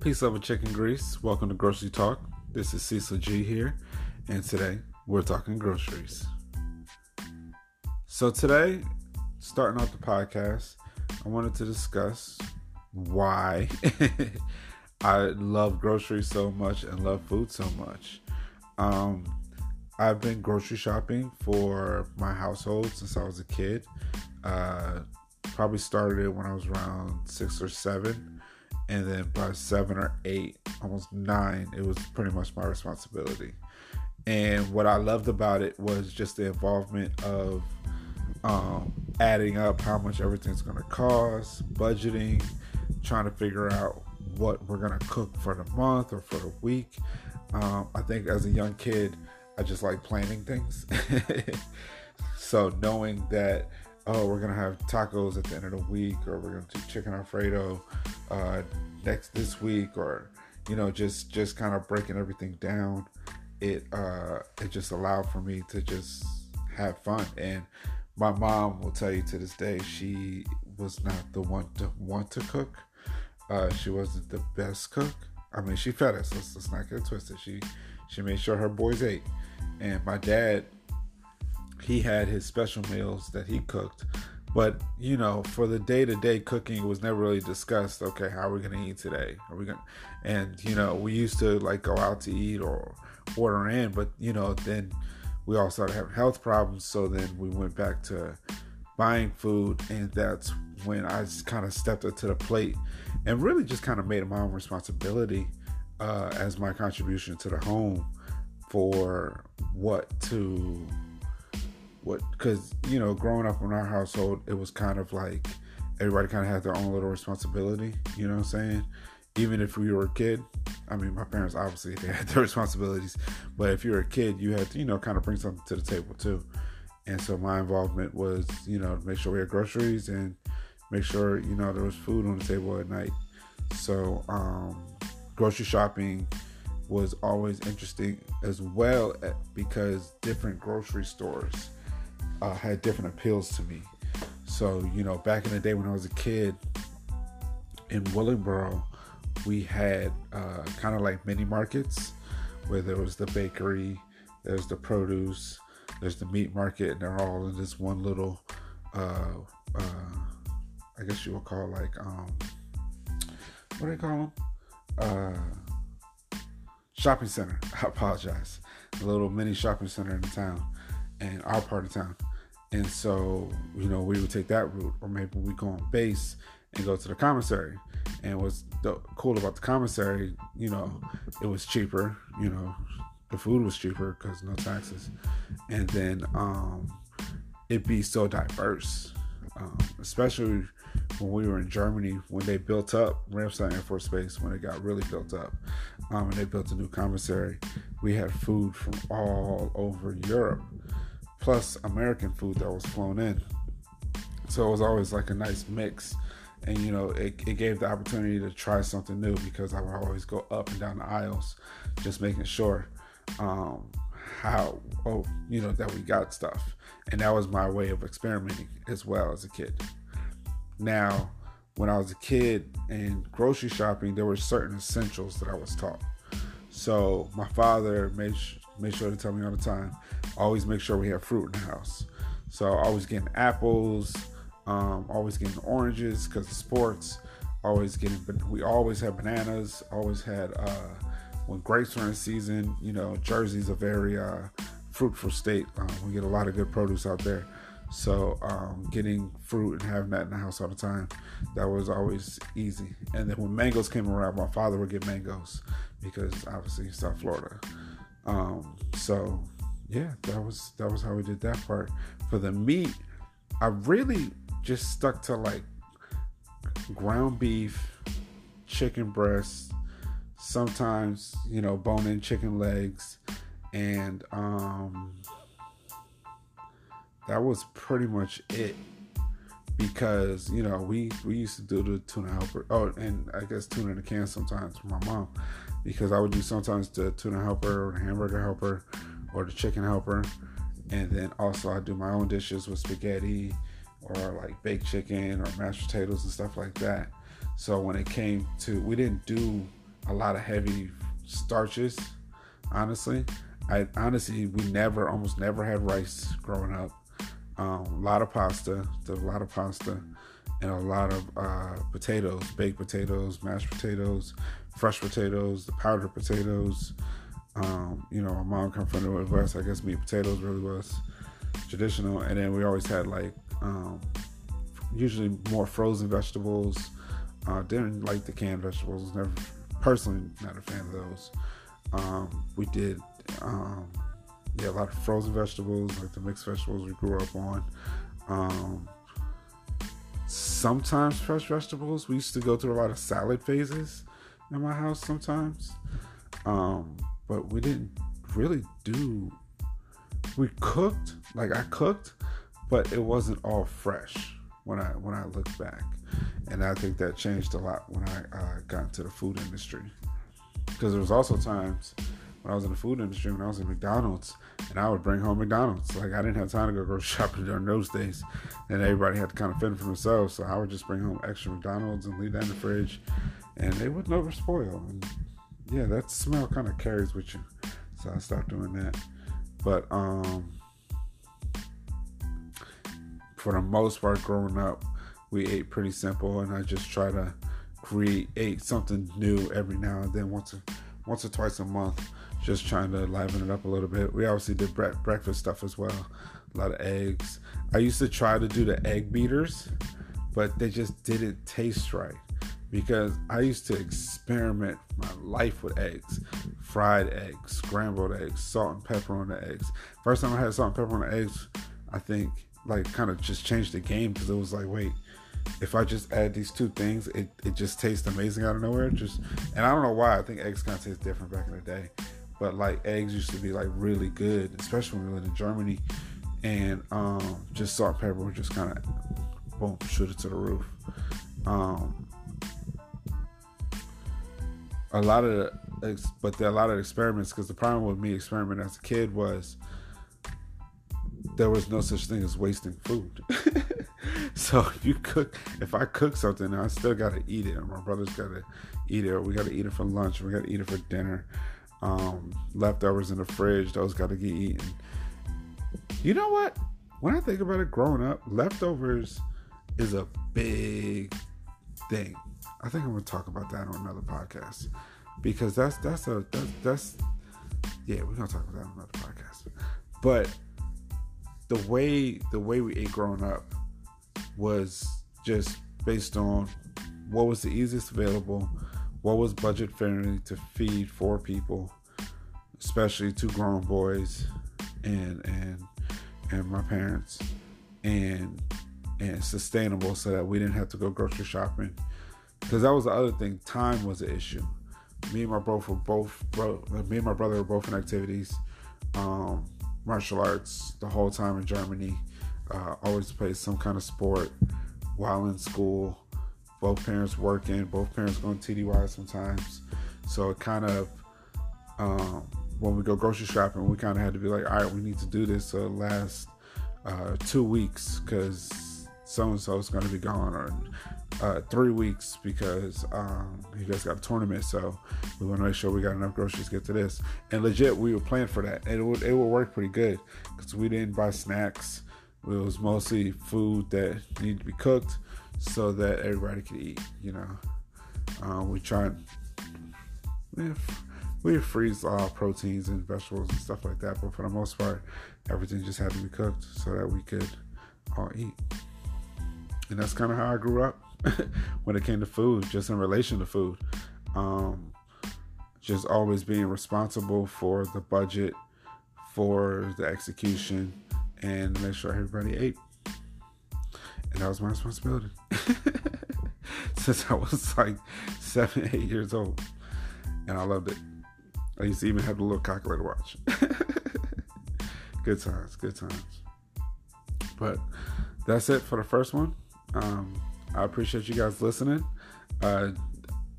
Peace, love, and chicken grease. Welcome to Grocery Talk. This is Cecil G here, and today we're talking groceries. So, today, starting off the podcast, I wanted to discuss why I love groceries so much and love food so much. Um, I've been grocery shopping for my household since I was a kid. Uh, probably started it when I was around six or seven, and then by seven or eight, almost nine, it was pretty much my responsibility. And what I loved about it was just the involvement of um, adding up how much everything's going to cost, budgeting, trying to figure out what we're going to cook for the month or for the week. Um, I think as a young kid, I just like planning things. so knowing that oh, we're gonna have tacos at the end of the week, or we're gonna do chicken alfredo uh, next this week, or you know, just just kind of breaking everything down. It uh, it just allowed for me to just have fun. And my mom will tell you to this day, she was not the one to want to cook. Uh, she wasn't the best cook. I mean, she fed us. Let's, let's not get twisted. She she made sure her boys ate. And my dad he had his special meals that he cooked. But you know, for the day-to-day cooking, it was never really discussed. Okay, how are we gonna eat today? Are we gonna? And you know, we used to like go out to eat or order in, but you know, then we all started having health problems. So then we went back to buying food, and that's when I just kind of stepped up to the plate and really just kind of made it my own responsibility uh, as my contribution to the home for what to what because you know growing up in our household it was kind of like everybody kind of had their own little responsibility you know what i'm saying? Even if we were a kid i mean my parents obviously they had their responsibilities but if you're a kid you had to you know kind of bring something to the table too. And so my involvement was you know make sure we had groceries and make sure you know there was food on the table at night. So um grocery shopping was always interesting as well eh, because different grocery stores uh, had different appeals to me. So, you know, back in the day when I was a kid in Willingboro, we had uh, kind of like mini markets where there was the bakery, there's the produce, there's the meat market, and they're all in this one little, uh, uh, I guess you would call it like, um, what do they call them? Uh, shopping center. I apologize. A little mini shopping center in the town, in our part of town. And so, you know, we would take that route, or maybe we go on base and go to the commissary. And what's the, cool about the commissary, you know, it was cheaper. You know, the food was cheaper because no taxes, and then um, it'd be so diverse, um, especially when we were in Germany when they built up Ramstein Air Force Base when it got really built up, um, and they built a new commissary. We had food from all over Europe plus American food that was flown in. So it was always like a nice mix. And you know, it, it gave the opportunity to try something new because I would always go up and down the aisles, just making sure um, how oh you know that we got stuff, and that was my way of experimenting as well as a kid. Now, when I was a kid and grocery shopping, there were certain essentials that I was taught. So my father made made sure to tell me all the time, always make sure we have fruit in the house. So always getting apples, um, always getting oranges because of sports. Always getting, but we always had bananas. Always had uh, when grapes were in season. You know, Jersey's a very uh, fruitful state. Um, we get a lot of good produce out there. So um, getting fruit and having that in the house all the time, that was always easy. And then when mangoes came around, my father would get mangoes because obviously South Florida. Um, so yeah, that was that was how we did that part. For the meat, I really just stuck to like ground beef, chicken breasts, sometimes you know bone-in chicken legs, and um, that was pretty much it. Because you know we we used to do the tuna helper. Oh, and I guess tuna in a can sometimes for my mom because I would do sometimes the tuna helper or the hamburger helper or the chicken helper. And then also I do my own dishes with spaghetti or like baked chicken or mashed potatoes and stuff like that. So when it came to, we didn't do a lot of heavy starches. Honestly, I honestly we never, almost never had rice growing up. Um, a lot of pasta, a lot of pasta, and a lot of uh, potatoes, baked potatoes, mashed potatoes, fresh potatoes, the powdered potatoes. Um, you know, my mom come from the Midwest. I guess meat potatoes really was traditional, and then we always had like um, usually more frozen vegetables. Uh, didn't like the canned vegetables. Never personally not a fan of those. Um, we did um, yeah a lot of frozen vegetables, like the mixed vegetables we grew up on. Um, sometimes fresh vegetables. We used to go through a lot of salad phases in my house sometimes, um, but we didn't really do. We cooked like I cooked, but it wasn't all fresh when I when I look back, and I think that changed a lot when I uh, got into the food industry. Because there was also times when I was in the food industry, when I was in McDonald's, and I would bring home McDonald's. Like I didn't have time to go grocery shopping during those days, and everybody had to kind of fend for themselves. So I would just bring home extra McDonald's and leave that in the fridge, and they would never spoil. And yeah, that smell kind of carries with you. So I stopped doing that. But um, for the most part, growing up, we ate pretty simple, and I just try to create something new every now and then, once once or twice a month, just trying to liven it up a little bit. We obviously did bre- breakfast stuff as well, a lot of eggs. I used to try to do the egg beaters, but they just didn't taste right because I used to experiment my life with eggs, fried eggs, scrambled eggs, salt and pepper on the eggs. First time I had salt and pepper on the eggs, I think like kind of just changed the game because it was like, wait, if I just add these two things, it, it just tastes amazing out of nowhere. Just and I don't know why. I think eggs kind of taste different back in the day, but like eggs used to be like really good, especially when we lived in Germany, and um, just salt and pepper would just kind of boom shoot it to the roof. Um, a lot of the, but there are a lot of experiments because the problem with me experimenting as a kid was there was no such thing as wasting food. so if you cook, if I cook something, I still got to eat it. And my brother's got to eat it. Or we got to eat it for lunch. or we got to eat it for dinner. Um, leftovers in the fridge, those got to get eaten. You know what? When I think about it, growing up, leftovers is a big thing. I think I'm gonna talk about that on another podcast because that's that's a that's, that's yeah we're gonna talk about that on another podcast. But the way the way we ate growing up was just based on what was the easiest available, what was budget friendly to feed four people, especially two grown boys and and and my parents, and and sustainable so that we didn't have to go grocery shopping. Because that was the other thing. Time was an issue. Me and my bro were both bro. Me and my brother were both in activities. Um, martial arts the whole time in Germany. Uh, always played some kind of sport while in school. Both parents working, both parents going TDY sometimes. So it kind of, um, when we go grocery shopping, we kind of had to be like, all right, we need to do this so it lasts uh, two weeks because so and so is going to be gone, or uh, three weeks because um, you guys got a tournament. So we want to make sure we got enough groceries to get to this. And legit, we were planning for that. And it would it would work pretty good because we didn't buy snacks. It was mostly food that needed to be cooked so that everybody could eat. You know, um, we tried. Yeah, we freeze all proteins and vegetables and stuff like that, but for the most part, everything just had to be cooked so that we could all eat. And that's kind of how I grew up. when it came to food, just in relation to food. Um, just always being responsible for the budget, for the execution, and make sure everybody ate. And that was my responsibility. Since I was like seven, eight years old. And I loved it. I used to even have the little calculator watch. good times, good times. But that's it for the first one. Um, I appreciate you guys listening. Uh,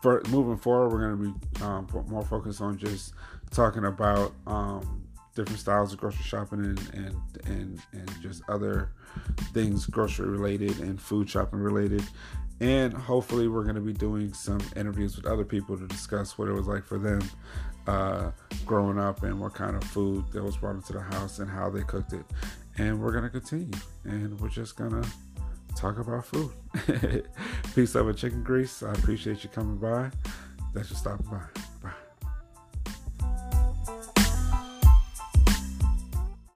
for moving forward, we're going to be um, more focused on just talking about um, different styles of grocery shopping and, and and and just other things grocery related and food shopping related. And hopefully, we're going to be doing some interviews with other people to discuss what it was like for them uh, growing up and what kind of food that was brought into the house and how they cooked it. And we're going to continue. And we're just going to talk about food. Peace, love, and chicken grease. I appreciate you coming by. Thanks for stopping by.